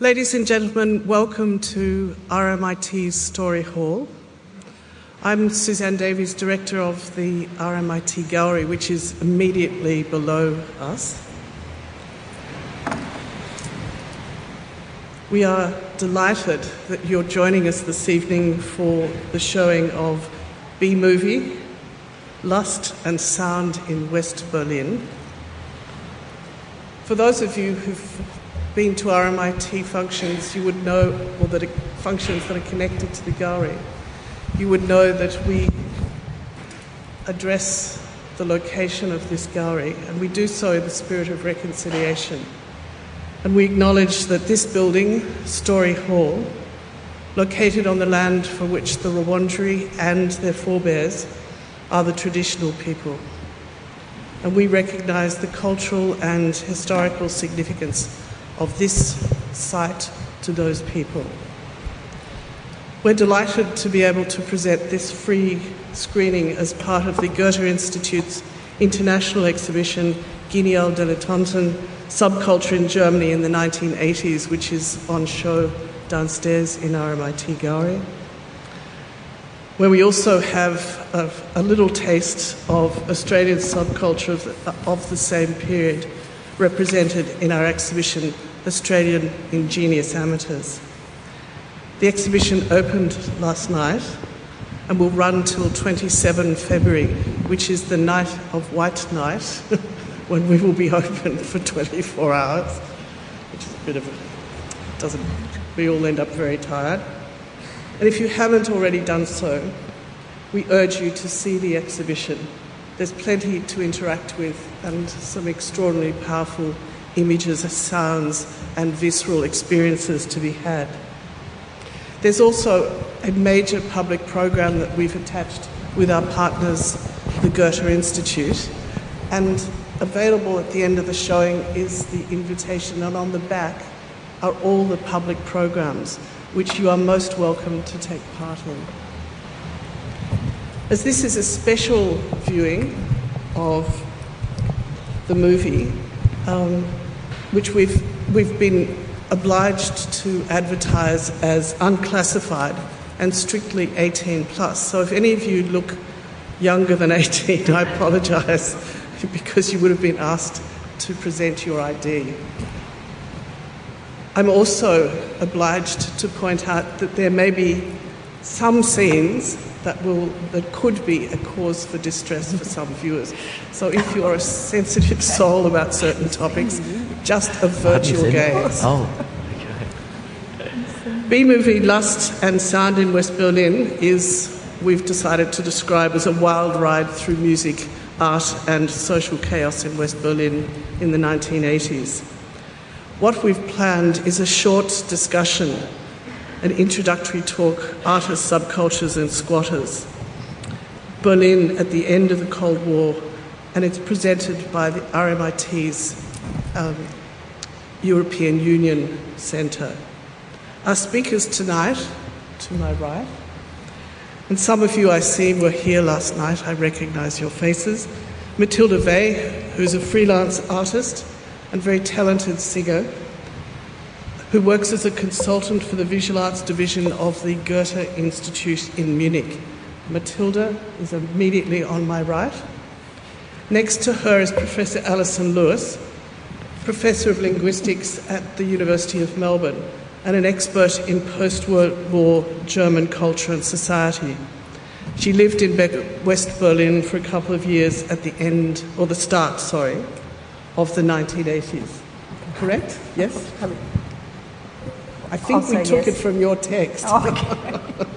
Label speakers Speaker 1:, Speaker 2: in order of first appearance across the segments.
Speaker 1: Ladies and gentlemen, welcome to RMIT's Story Hall. I'm Suzanne Davies, Director of the RMIT Gallery, which is immediately below us. We are delighted that you're joining us this evening for the showing of B Movie, Lust and Sound in West Berlin. For those of you who've been to RMIT functions, you would know, or that functions that are connected to the gallery, you would know that we address the location of this gallery, and we do so in the spirit of reconciliation. And we acknowledge that this building, Story Hall, located on the land for which the Wurundjeri and their forebears are the traditional people. And we recognise the cultural and historical significance of this site to those people. We're delighted to be able to present this free screening as part of the Goethe Institute's international exhibition Genial Dilettanten Subculture in Germany in the 1980s, which is on show downstairs in our RMIT gallery, where we also have a, a little taste of Australian subculture of the, of the same period represented in our exhibition Australian Ingenious Amateurs. The exhibition opened last night and will run till 27 February, which is the night of White Night, when we will be open for 24 hours, which is a bit of a, doesn't, we all end up very tired. And if you haven't already done so, we urge you to see the exhibition there's plenty to interact with and some extraordinarily powerful images, sounds, and visceral experiences to be had. There's also a major public program that we've attached with our partners, the Goethe Institute, and available at the end of the showing is the invitation, and on the back are all the public programs which you are most welcome to take part in. As this is a special viewing of the movie, um, which we've, we've been obliged to advertise as unclassified and strictly 18 plus. So if any of you look younger than 18, I apologise because you would have been asked to present your ID. I'm also obliged to point out that there may be some scenes that will that could be a cause for distress for some viewers. So if you are a sensitive soul about certain topics, just avert virtual gaze.
Speaker 2: Oh. Okay.
Speaker 1: B movie Lust and Sound in West Berlin is we've decided to describe as a wild ride through music, art and social chaos in West Berlin in the 1980s. What we've planned is a short discussion an introductory talk, Artists, Subcultures and Squatters. Berlin at the end of the Cold War, and it's presented by the RMIT's um, European Union Centre. Our speakers tonight, to my right, and some of you I see were here last night, I recognise your faces. Matilda Weh, who's a freelance artist and very talented singer who works as a consultant for the Visual Arts Division of the Goethe Institute in Munich. Matilda is immediately on my right. Next to her is Professor Alison Lewis, Professor of Linguistics at the University of Melbourne and an expert in post World War German culture and society. She lived in West Berlin for a couple of years at the end, or the start, sorry, of the 1980s. Correct? Yes? I think
Speaker 3: I'll
Speaker 1: we took
Speaker 3: yes.
Speaker 1: it from your text.
Speaker 3: Oh, okay.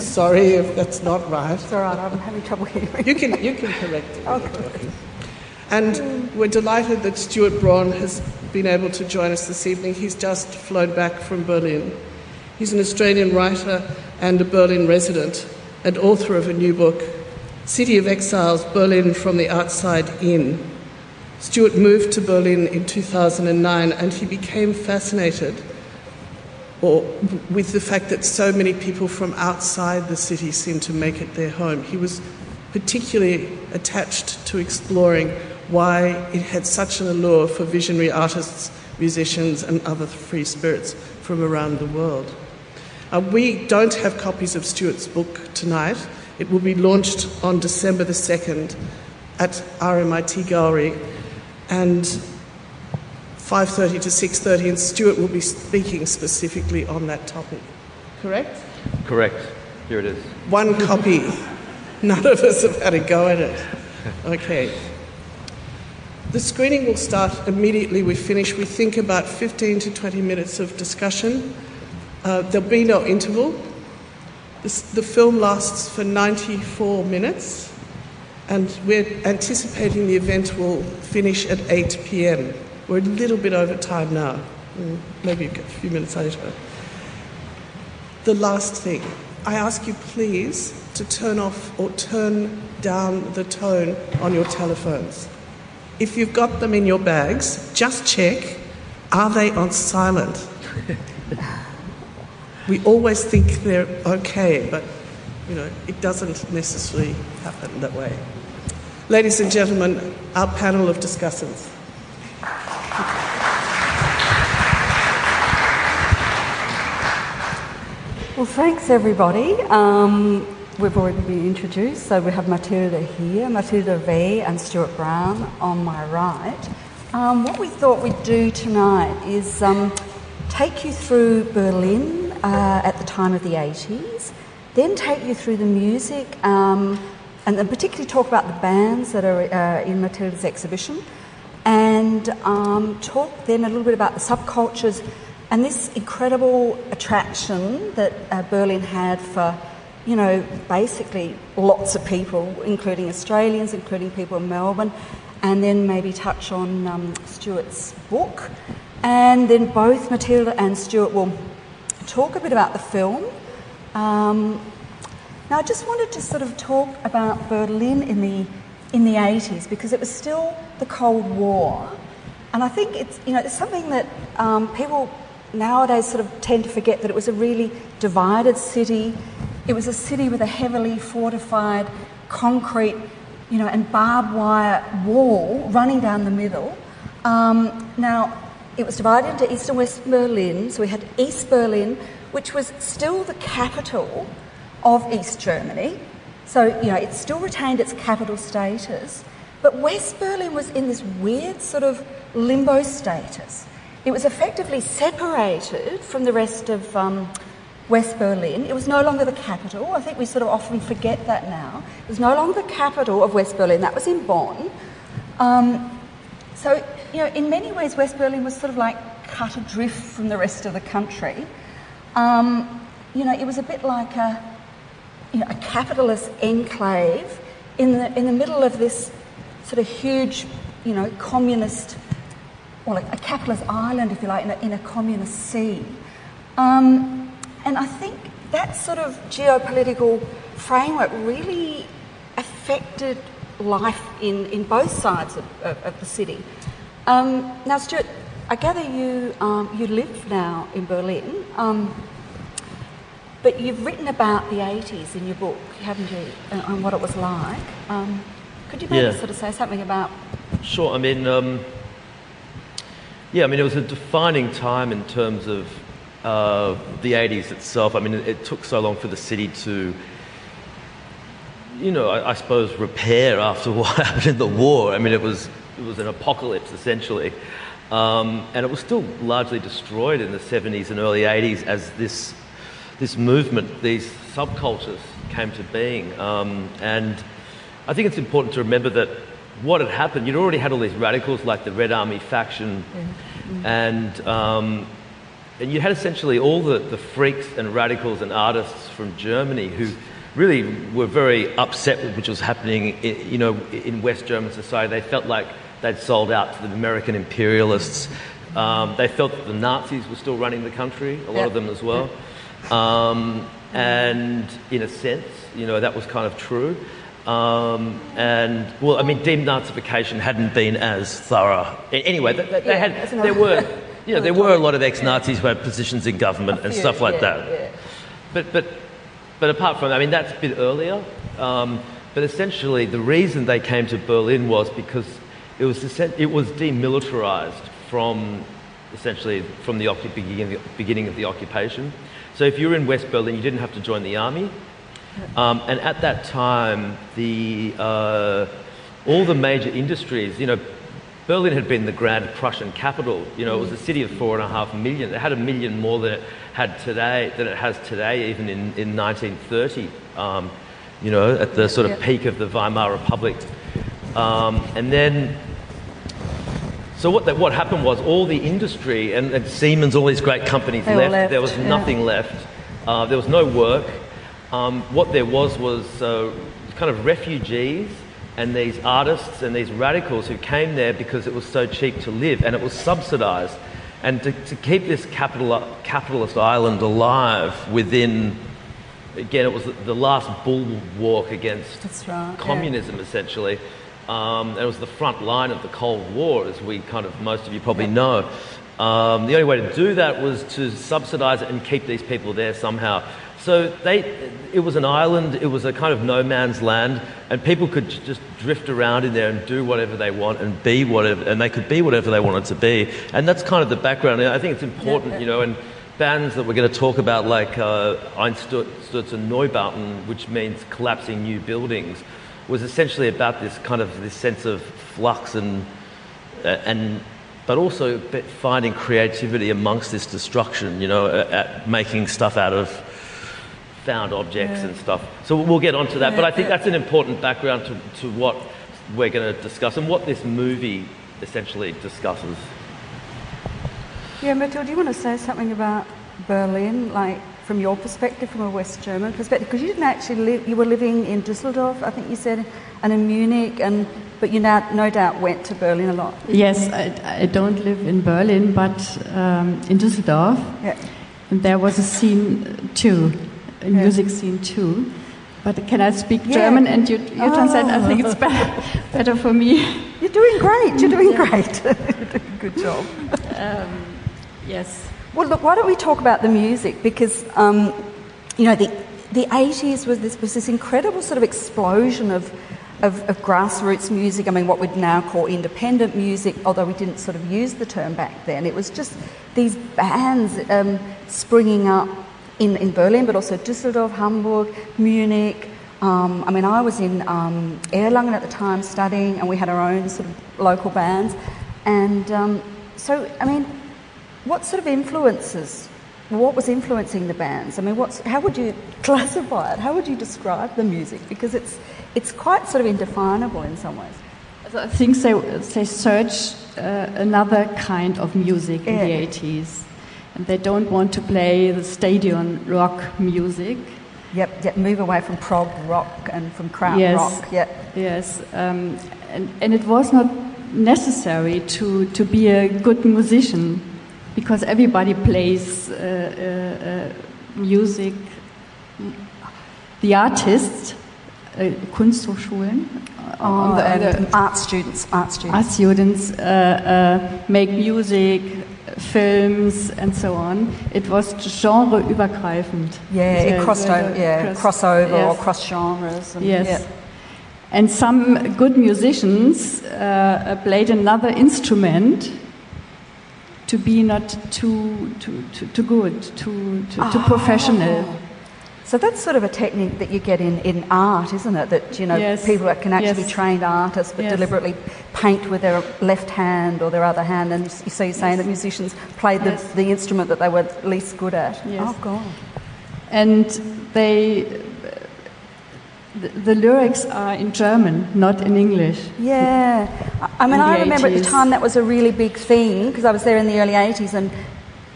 Speaker 1: Sorry if that's not right.
Speaker 3: It's all right, I'm having trouble hearing.
Speaker 1: You can, you can correct it.
Speaker 3: Okay.
Speaker 1: And we're delighted that Stuart Braun has been able to join us this evening. He's just flown back from Berlin. He's an Australian writer and a Berlin resident and author of a new book, City of Exiles Berlin from the Outside In. Stuart moved to Berlin in 2009 and he became fascinated or with the fact that so many people from outside the city seem to make it their home. He was particularly attached to exploring why it had such an allure for visionary artists musicians, and other free spirits from around the world. Uh, we don't have copies of Stuart's book tonight. It will be launched on December the 2nd at RMIT Gallery and 5.30 to 6.30 and Stuart will be speaking specifically on that topic. Correct?
Speaker 2: Correct. Here it is.
Speaker 1: One copy. None of us have had a go at it. Okay. The screening will start immediately we finish. We think about 15 to 20 minutes of discussion. Uh, there'll be no interval. This, the film lasts for 94 minutes, and we're anticipating the event will finish at 8 pm. We're a little bit over time now, mm, maybe a few minutes later. The last thing I ask you, please, to turn off or turn down the tone on your telephones. If you've got them in your bags, just check are they on silent? we always think they're okay, but you know, it doesn't necessarily happen that way. Ladies and gentlemen, our panel of discussants.
Speaker 3: Well, thanks everybody. Um, we've already been introduced, so we have Matilda here, Matilda Weh and Stuart Braun on my right. Um, what we thought we'd do tonight is um, take you through Berlin uh, at the time of the 80s, then take you through the music, um, and then particularly talk about the bands that are uh, in Matilda's exhibition, and um, talk then a little bit about the subcultures and this incredible attraction that uh, Berlin had for, you know, basically lots of people, including Australians, including people in Melbourne, and then maybe touch on um, Stuart's book. And then both Matilda and Stuart will talk a bit about the film. Um, now, I just wanted to sort of talk about Berlin in the in the 80s because it was still the Cold War, and I think it's you know it's something that um, people nowadays sort of tend to forget that it was a really divided city. It was a city with a heavily fortified concrete, you know, and barbed wire wall running down the middle. Um, now, it was divided into East and West Berlin. So we had East Berlin, which was still the capital of East Germany. So, you know, it still retained its capital status. But West Berlin was in this weird sort of limbo status. It was effectively separated from the rest of um, West Berlin. It was no longer the capital. I think we sort of often forget that now. It was no longer the capital of West Berlin. That was in Bonn. Um, so, you know, in many ways, West Berlin was sort of like cut adrift from the rest of the country. Um, you know, it was a bit like a, you know, a capitalist enclave in the, in the middle of this sort of huge, you know, communist or like a capitalist island, if you like, in a, in a communist sea. Um, and I think that sort of geopolitical framework really affected life in, in both sides of, of, of the city. Um, now, Stuart, I gather you, um, you live now in Berlin, um, but you've written about the 80s in your book, haven't you, uh, and what it was like. Um, could you maybe yeah. sort of say something about?
Speaker 2: Sure, I mean, um, yeah, I mean, it was a defining time in terms of uh, the 80s itself. I mean, it, it, took so long for the city to, you know, I, I, suppose, repair after what happened in the war. I mean, it was, it was an apocalypse, essentially. Um, and it was still largely destroyed in the 70s and early 80s as this, this movement, these subcultures came to being. Um, and I think it's important to remember that what had happened, you'd already had all these radicals like the Red Army faction, mm-hmm. and, um, and you had essentially all the, the freaks and radicals and artists from Germany who really were very upset with what was happening in, you know, in West German society. They felt like they'd sold out to the American imperialists. Um, they felt that the Nazis were still running the country, a lot of them as well. Um, and in a sense, you know, that was kind of true. Um, and well, I mean, denazification hadn't been as thorough. Anyway, they, they yeah, had there were know there were a lot of ex-Nazis who had positions in government and stuff like yeah, that. Yeah. But but but apart from, I mean, that's a bit earlier. Um, but essentially, the reason they came to Berlin was because it was it was demilitarized from essentially from the occup- beginning, beginning of the occupation. So if you were in West Berlin, you didn't have to join the army. Um, and at that time, the, uh, all the major industries, you know, Berlin had been the grand Prussian capital. You know, it was a city of four and a half million. It had a million more than it had today, than it has today, even in, in 1930. Um, you know, at the sort of
Speaker 3: Yep.
Speaker 2: peak of the Weimar Republic. Um, and then so what, that, what happened was all the industry and, and Siemens, all these great companies left.
Speaker 3: left,
Speaker 2: There was
Speaker 3: yeah.
Speaker 2: nothing left. Uh, there was no work. Um, what there was was uh, kind of refugees and these artists and these radicals who came there because it was so cheap to live and it was subsidised. And to, to keep this capital, capitalist island alive within, again, it was the, last bulwark against
Speaker 3: right, yeah.
Speaker 2: communism, essentially. Um, it was the front line of the Cold War, as we kind of, most of you probably know. Um, the only way to do that was to subsidise it and keep these people there somehow. So they, it was an island, it was a kind of no man's land, and people could just drift around in there and do whatever they want and be whatever, and they could be whatever they wanted to be. And that's kind of the background. I think it's important, you know, and bands that we're going to talk about, like uh, Einstürzende Neubauten, which means collapsing new buildings, was essentially about this kind of this sense of flux and uh, and but also finding creativity amongst this destruction. You know, at making stuff out of found objects and stuff. So we'll get onto that. But I think that's an important background to, to what we're going to discuss and what this movie essentially discusses.
Speaker 3: Yeah, Matilda, do you want to say something about Berlin, like from your perspective, from a West German perspective? Because you didn't actually live, you were living in Düsseldorf, I think you said, and in Munich, and but you now, no doubt went to Berlin a lot.
Speaker 4: Yes, I, I don't live in Berlin, but um, in Düsseldorf.
Speaker 3: Yeah.
Speaker 4: And there was a scene too, a
Speaker 3: Yeah.
Speaker 4: music scene too. But can I speak
Speaker 3: Yeah.
Speaker 4: German and you, you translate? I think it's better, better for me.
Speaker 3: You're doing great. You're doing great. You're doing good job.
Speaker 4: Yes.
Speaker 3: Well, look, why don't we talk about the music? Because, um, you know, the, the 80s was this, was this incredible sort of explosion of, of, of grassroots music. I mean, what we'd now call independent music, although we didn't sort of use the term back then. It was just these bands um, springing up in, in Berlin, but also Düsseldorf, Hamburg, Munich. Um, I mean, I was in um, Erlangen at the time studying, and we had our own sort of local bands. And um, so, I mean, what sort of influences? What was influencing the bands? I mean, what's, how would you classify it? How would you describe the music? Because it's, it's quite sort of indefinable in some ways.
Speaker 4: So I think they, they search uh, another kind of music in the 80s. And they don't want to play the stadium rock music.
Speaker 3: Yep, yep move away from prog rock and from crowd
Speaker 4: Yes.
Speaker 3: rock. Yep.
Speaker 4: Yes, um, and, and it was not necessary to, to be a good musician because everybody plays uh, uh, uh, music. The artists, uh, Kunsthochschulen, uh,
Speaker 3: Oh,
Speaker 4: the-
Speaker 3: and
Speaker 4: the
Speaker 3: art students, art students.
Speaker 4: art students uh, uh, make music, films, and so on. It was genre übergreifend.
Speaker 3: yeah, it crossed over, yeah,
Speaker 4: cross-
Speaker 3: crossover or cross genres. And,
Speaker 4: Yes.
Speaker 3: yeah.
Speaker 4: And some good musicians uh, played another instrument to be not too too too, too good, too too, too professional.
Speaker 3: So that's sort of a technique that you get in, in art, isn't it? That you know
Speaker 4: Yes.
Speaker 3: people that can actually
Speaker 4: Yes.
Speaker 3: be trained artists, but
Speaker 4: Yes.
Speaker 3: deliberately paint with their left hand or their other hand. And so you're saying that musicians played the,
Speaker 4: Yes.
Speaker 3: the instrument that they were least good at.
Speaker 4: Yes.
Speaker 3: Oh God.
Speaker 4: And they. The, the lyrics are in German, not in English.
Speaker 3: Yeah. I- mean, I remember at the time that was a really big thing because I was there in the early 80s and,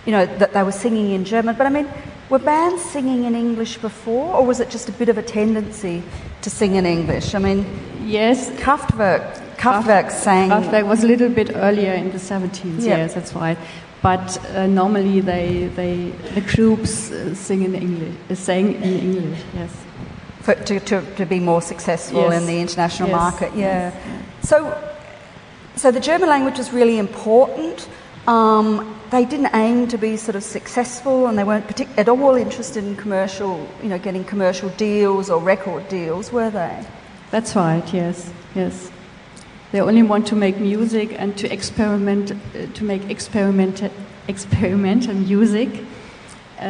Speaker 3: you know, that they were singing in German. But I mean, were bands singing in English before or was it just a bit of a tendency to sing in English? I mean,
Speaker 4: Yes,
Speaker 3: Kraftwerk, Kraftwerk sang.
Speaker 4: Kraftwerk was a little bit earlier in the 70s,
Speaker 3: Yeah.
Speaker 4: yes, that's right. But uh, normally they, they, the groups uh, sing in English, uh, sang in English, yes.
Speaker 3: for, to, to, to be more successful
Speaker 4: Yes.
Speaker 3: in the international
Speaker 4: Yes.
Speaker 3: market. Yeah. So, so the German language was really important. Um, they didn't aim to be sort of successful, and they weren't partic- at all interested in commercial, you know, getting commercial deals or record deals, were they?
Speaker 4: That's right, yes, yes. They only want to make music and to experiment, uh, to make experiment, experimental music. Uh,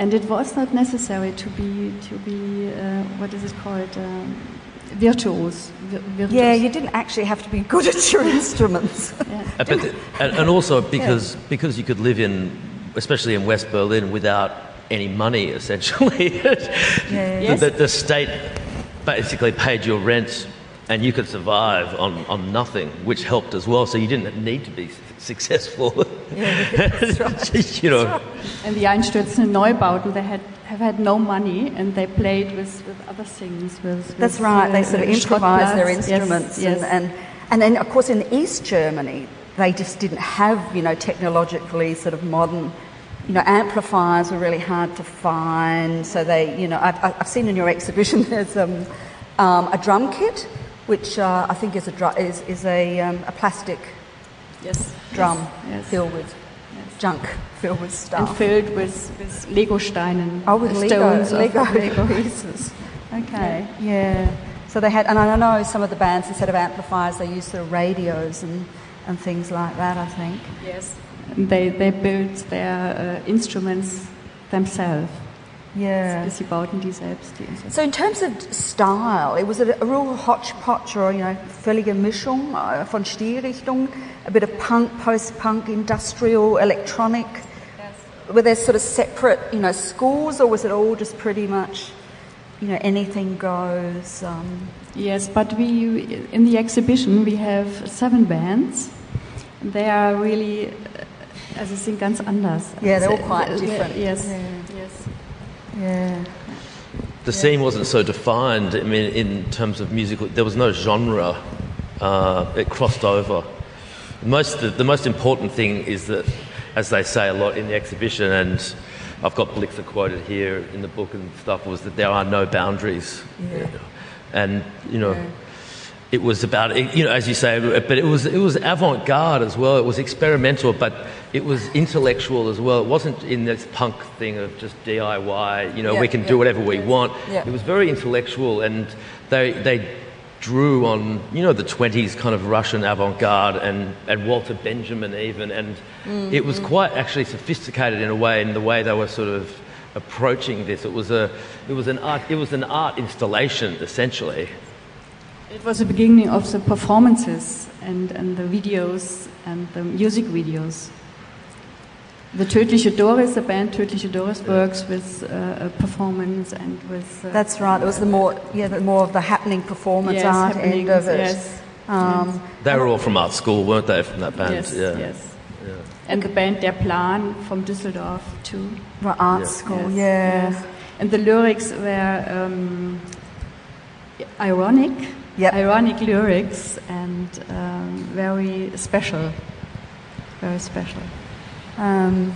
Speaker 4: and it was not necessary to be to be uh, what is it called um, virtuos. vi- virtuos.
Speaker 3: Yeah, you didn't actually have to be good at your instruments.
Speaker 4: Yeah.
Speaker 2: Uh, but and, and also because because you could live in, especially in West Berlin, without any money, essentially.
Speaker 3: Yeah.
Speaker 4: Yes.
Speaker 2: the, the state basically paid your rent, and you could survive on, on nothing, which helped as well. So you didn't need to be successful.
Speaker 3: that's right.
Speaker 2: you know.
Speaker 4: And the Einstürzende Neubauten, they had have had no money, and they played with, with other things. With,
Speaker 3: That's
Speaker 4: with,
Speaker 3: right. They
Speaker 4: uh,
Speaker 3: sort of
Speaker 4: uh,
Speaker 3: improvised their instruments,
Speaker 4: Yes, yes.
Speaker 3: And, and and then of course in East Germany they just didn't have you know technologically sort of modern. You know, amplifiers were really hard to find. So they, you know, I've, I've seen in your exhibition there's um, um, a drum kit, which uh, I think is a is, is a, um, a plastic
Speaker 4: yes.
Speaker 3: drum
Speaker 4: Yes.
Speaker 3: filled with junk, filled with stuff, and
Speaker 4: filled with, with Lego Steinen,
Speaker 3: Oh, with Lego,
Speaker 4: stones
Speaker 3: Lego,
Speaker 4: Lego.
Speaker 3: pieces. Okay, yeah. So they had, and I know some of the bands instead of amplifiers, they used sort of radios and, and things like that. I think.
Speaker 4: Yes. They they built their uh, instruments themselves.
Speaker 3: Yeah.
Speaker 4: Sie bauten die selbst die.
Speaker 3: So in terms of style, it was a, a real hodgepodge or you know völlige Mischung uh, von Stilrichtungen, a bit of punk, post-punk, industrial, electronic. Were there sort of separate you know schools, or was it all just pretty much you know anything goes? Um,
Speaker 4: Yes, but we in the exhibition we have seven bands. They are really, uh, also sind ganz anders.
Speaker 3: Yeah, they're all quite different.
Speaker 4: Yes,
Speaker 3: Yeah.
Speaker 4: yes.
Speaker 3: Yeah.
Speaker 2: The scene wasn't so defined. I mean, in terms of musical, there was no genre. Uh, it crossed over. Most the, the most important thing is that, as they say a lot in the exhibition, and I've got Blixa quoted here in the book and stuff, was that there are no boundaries.
Speaker 3: Yeah.
Speaker 2: And you know, it was about you know, as you say, but it was it was avant-garde as well. It was experimental, but it was intellectual as well. It wasn't in this punk thing of just DIY. You know,
Speaker 3: Yeah,
Speaker 2: we can
Speaker 3: yeah,
Speaker 2: do whatever we want.
Speaker 3: Yeah.
Speaker 2: It was very intellectual, and they they drew on you know the 20s kind of Russian avant-garde and, and Walter Benjamin even, and it was
Speaker 3: Mm-hmm.
Speaker 2: quite actually sophisticated in a way in the way they were sort of approaching this. It was a it was an art it was an art installation essentially.
Speaker 4: It was the beginning of the performances and, and the videos and the music videos. The Tödliche Doris, the band Tödliche Doris, works with uh, a performance and with. Uh,
Speaker 3: That's right. It was the more, yeah, the more of the happening performance
Speaker 4: yes,
Speaker 3: art
Speaker 4: happenings,
Speaker 3: end of it.
Speaker 4: Yes,
Speaker 3: Um,
Speaker 2: They were all from art school, weren't they, from that band?
Speaker 4: yes,
Speaker 2: yeah.
Speaker 4: yes. And the band Der Plan from Düsseldorf too.
Speaker 3: right, art
Speaker 2: Yeah.
Speaker 3: school,
Speaker 4: Yes,
Speaker 3: yeah.
Speaker 4: yes. And the lyrics were um, ironic,
Speaker 3: Yep.
Speaker 4: ironic lyrics, and um, very special, very special.
Speaker 3: Um,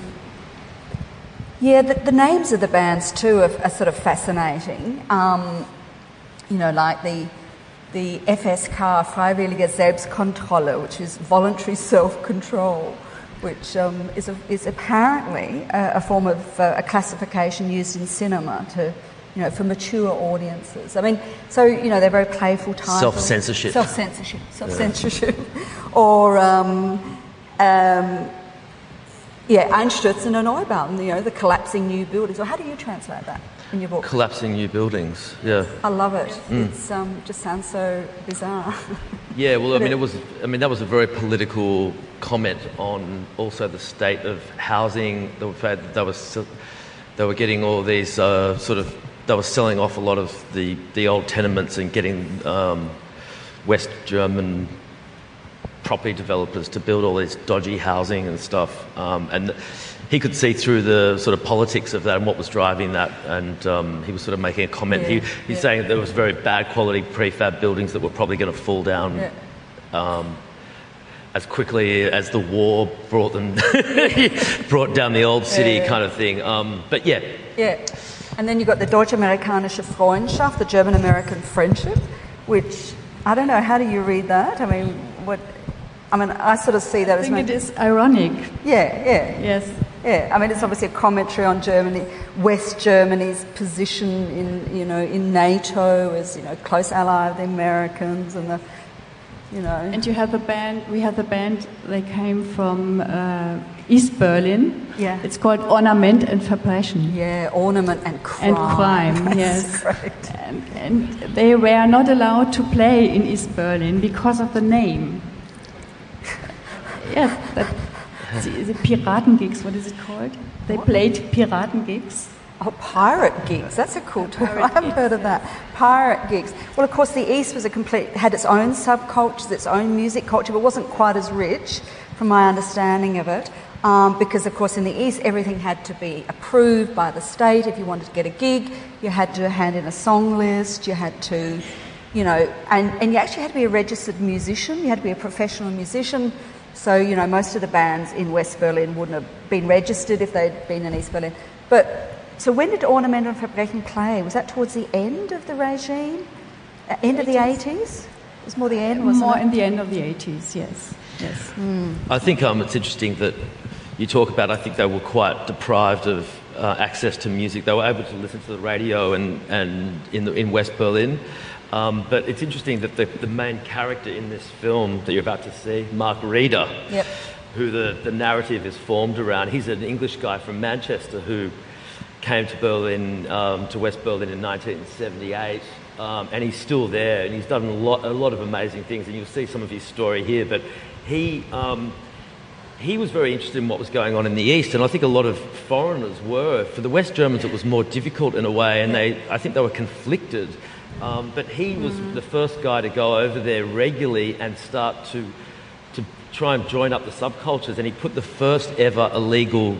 Speaker 3: yeah, the, the names of the bands too are, are sort of fascinating. Um, you know, like the the FSK, Freiwillige Selbstkontrolle, which is voluntary self-control, which um, is, a, is apparently a, a form of uh, a classification used in cinema to, you know, for mature audiences. I mean, so you know, they're very playful titles.
Speaker 2: Self-censorship.
Speaker 3: Self-censorship. Self-censorship. or um, um, yeah, Einstürzende Neubauten, you know, the collapsing new buildings. Or how do you translate that in your book?
Speaker 2: Collapsing new buildings, yeah.
Speaker 3: I love it.
Speaker 2: Mm.
Speaker 3: It's um, just sounds so bizarre.
Speaker 2: Yeah, well, I mean,
Speaker 3: it-
Speaker 2: it was. I mean, that was a very political comment on also the state of housing. The fact that they were they were getting all these uh, sort of they were selling off a lot of the the old tenements and getting um, West German property developers to build all this dodgy housing and stuff. Um, and he could see through the sort of politics of that and what was driving that. And um, he was sort of making a comment. he, he's
Speaker 3: yeah.
Speaker 2: saying that there was very bad quality prefab buildings that were probably going to fall down
Speaker 3: Yeah.
Speaker 2: As quickly as the war brought them brought down the old city
Speaker 3: Yeah.
Speaker 2: kind of thing. Um, but yeah,
Speaker 3: yeah. And then you've got the Deutsch-Amerikanische Freundschaft, the German-American friendship, which I don't know. How do you read that? I mean, what? I mean, I sort of see that
Speaker 4: I
Speaker 3: as
Speaker 4: think
Speaker 3: maybe-
Speaker 4: it is ironic.
Speaker 3: Yeah, yeah.
Speaker 4: Yes.
Speaker 3: Yeah, I mean, it's obviously a commentary on Germany, West Germany's position in, you know, in NATO as, you know, close ally of the Americans and the, you know.
Speaker 4: And you have a band, we have a band, they came from uh, East Berlin.
Speaker 3: Yeah.
Speaker 4: It's called Ornament and Verbrechen.
Speaker 3: yeah, ornament and crime.
Speaker 4: And crime, yes.
Speaker 3: great.
Speaker 4: And, and they were not allowed to play in East Berlin because of the name. yes, that, the, the Piraten gigs, what is it called? They played Piraten gigs.
Speaker 3: Oh, pirate gigs. That's a cool term. I haven't heard of that. Pirate gigs. Well, of course, the East was a complete had its own subcultures, its own music culture, but wasn't quite as rich, from my understanding of it. Um, because, of course, in the East, everything had to be approved by the state. If you wanted to get a gig, you had to hand in a song list. You had to, you know, and, and you actually had to be a registered musician. You had to be a professional musician. So, you know, most of the bands in West Berlin wouldn't have been registered if they'd been in East Berlin. But so when did Ornament and Verbrechen play? Was that towards the end of the regime? Uh, end of the 80s? It was more the end, wasn't
Speaker 4: More
Speaker 3: it?
Speaker 4: in the end of the 80s, yes. Yes.
Speaker 2: I think um, it's interesting that you talk about. I think they were quite deprived of uh, access to music. They were able to listen to the radio and, and in, the, in West Berlin. Um, but it's interesting that the, the main character in this film that you're about to see, Mark Reeder,
Speaker 3: Yep.
Speaker 2: who the, the narrative is formed around, he's an English guy from Manchester who came to Berlin, um, to West Berlin in 1978. Um, and he's still there, and he's done a lot, a lot of amazing things. And you'll see some of his story here. But he, um, he was very interested in what was going on in the East, and I think a lot of foreigners were. For the West Germans, it was more difficult in a way, and they, I think they were conflicted. Um, but he was the first guy to go over there regularly and start to, to try and join up the subcultures, and he put the first ever illegal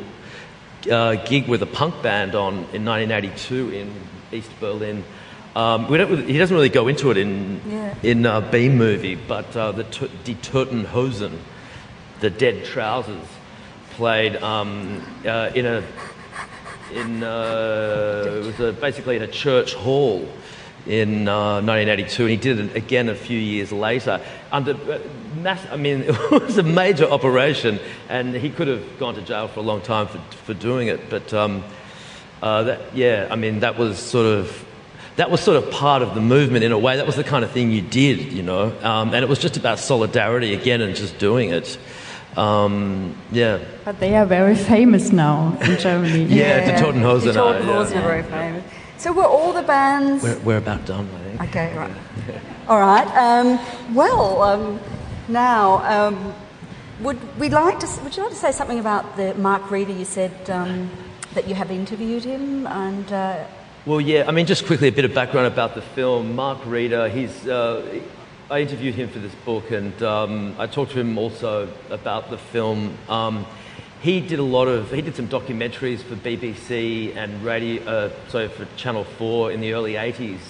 Speaker 2: uh, gig with a punk band on in 1982 in East Berlin. Um, we don't, he doesn't really go into it in
Speaker 3: Yeah.
Speaker 2: in uh, B movie, but uh, the T- Die Toten Hosen, the Dead Trousers, played um, uh, in a in uh, it was a, basically in a church hall in uh, 1982, and he did it again a few years later under uh, mass. I mean, it was a major operation, and he could have gone to jail for a long time for for doing it. But um, uh, that, yeah, I mean, that was sort of that was sort of part of the movement in a way. That was the kind of thing you did, you know, um, and it was just about solidarity again and just doing it. Um, yeah,
Speaker 4: But they are very famous now in Germany.
Speaker 2: yeah, the Toten Hosen.
Speaker 3: The
Speaker 2: are,
Speaker 3: Toten Hosen
Speaker 2: yeah.
Speaker 3: are very famous. So were all the bands...
Speaker 2: We're, we're about done, I think.
Speaker 3: Okay, right. All right. Um, well, um, now, um, would we like to? Would you like to say something about the Mark Reeder? You said um, that you have interviewed him, and uh,
Speaker 2: Well, yeah, I mean, just quickly a bit of background about the film. Mark Reeder, he's, uh, I interviewed him for this book and um, I talked to him also about the film. Um, he did a lot of, he did some documentaries for BBC and radio, uh, sorry, for Channel 4 in the early 80s.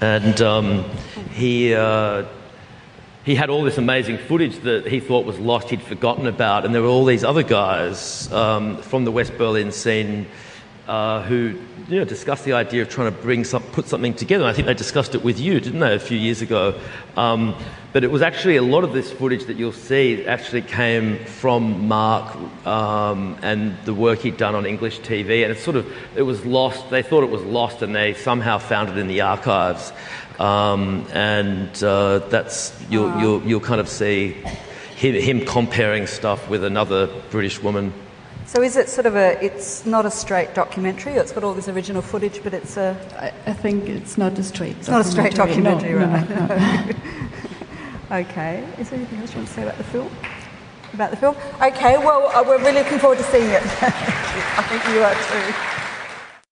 Speaker 2: And um, he, uh, he had all this amazing footage that he thought was lost, he'd forgotten about, and there were all these other guys um, from the West Berlin scene uh, who you know, discussed the idea of trying to bring some, put something together. I think they discussed it with you, didn't they, a few years ago? Um, but it was actually a lot of this footage that you'll see actually came from Mark um, and the work he'd done on English TV, and it's sort of it was lost. They thought it was lost, and they somehow found it in the archives. Um, and uh, that's you'll, you'll you'll kind of see him, him comparing stuff with another British woman.
Speaker 3: So is it sort of a? It's not a straight documentary. It's got all this original footage, but it's a.
Speaker 4: I, I think it's not a straight
Speaker 3: It's not a straight documentary,
Speaker 4: No,
Speaker 3: right?
Speaker 4: no, no.
Speaker 3: Okay. Is there anything else you want to say about the film? About the film? Okay. Well, uh, we're really looking forward to seeing it. I think you are too.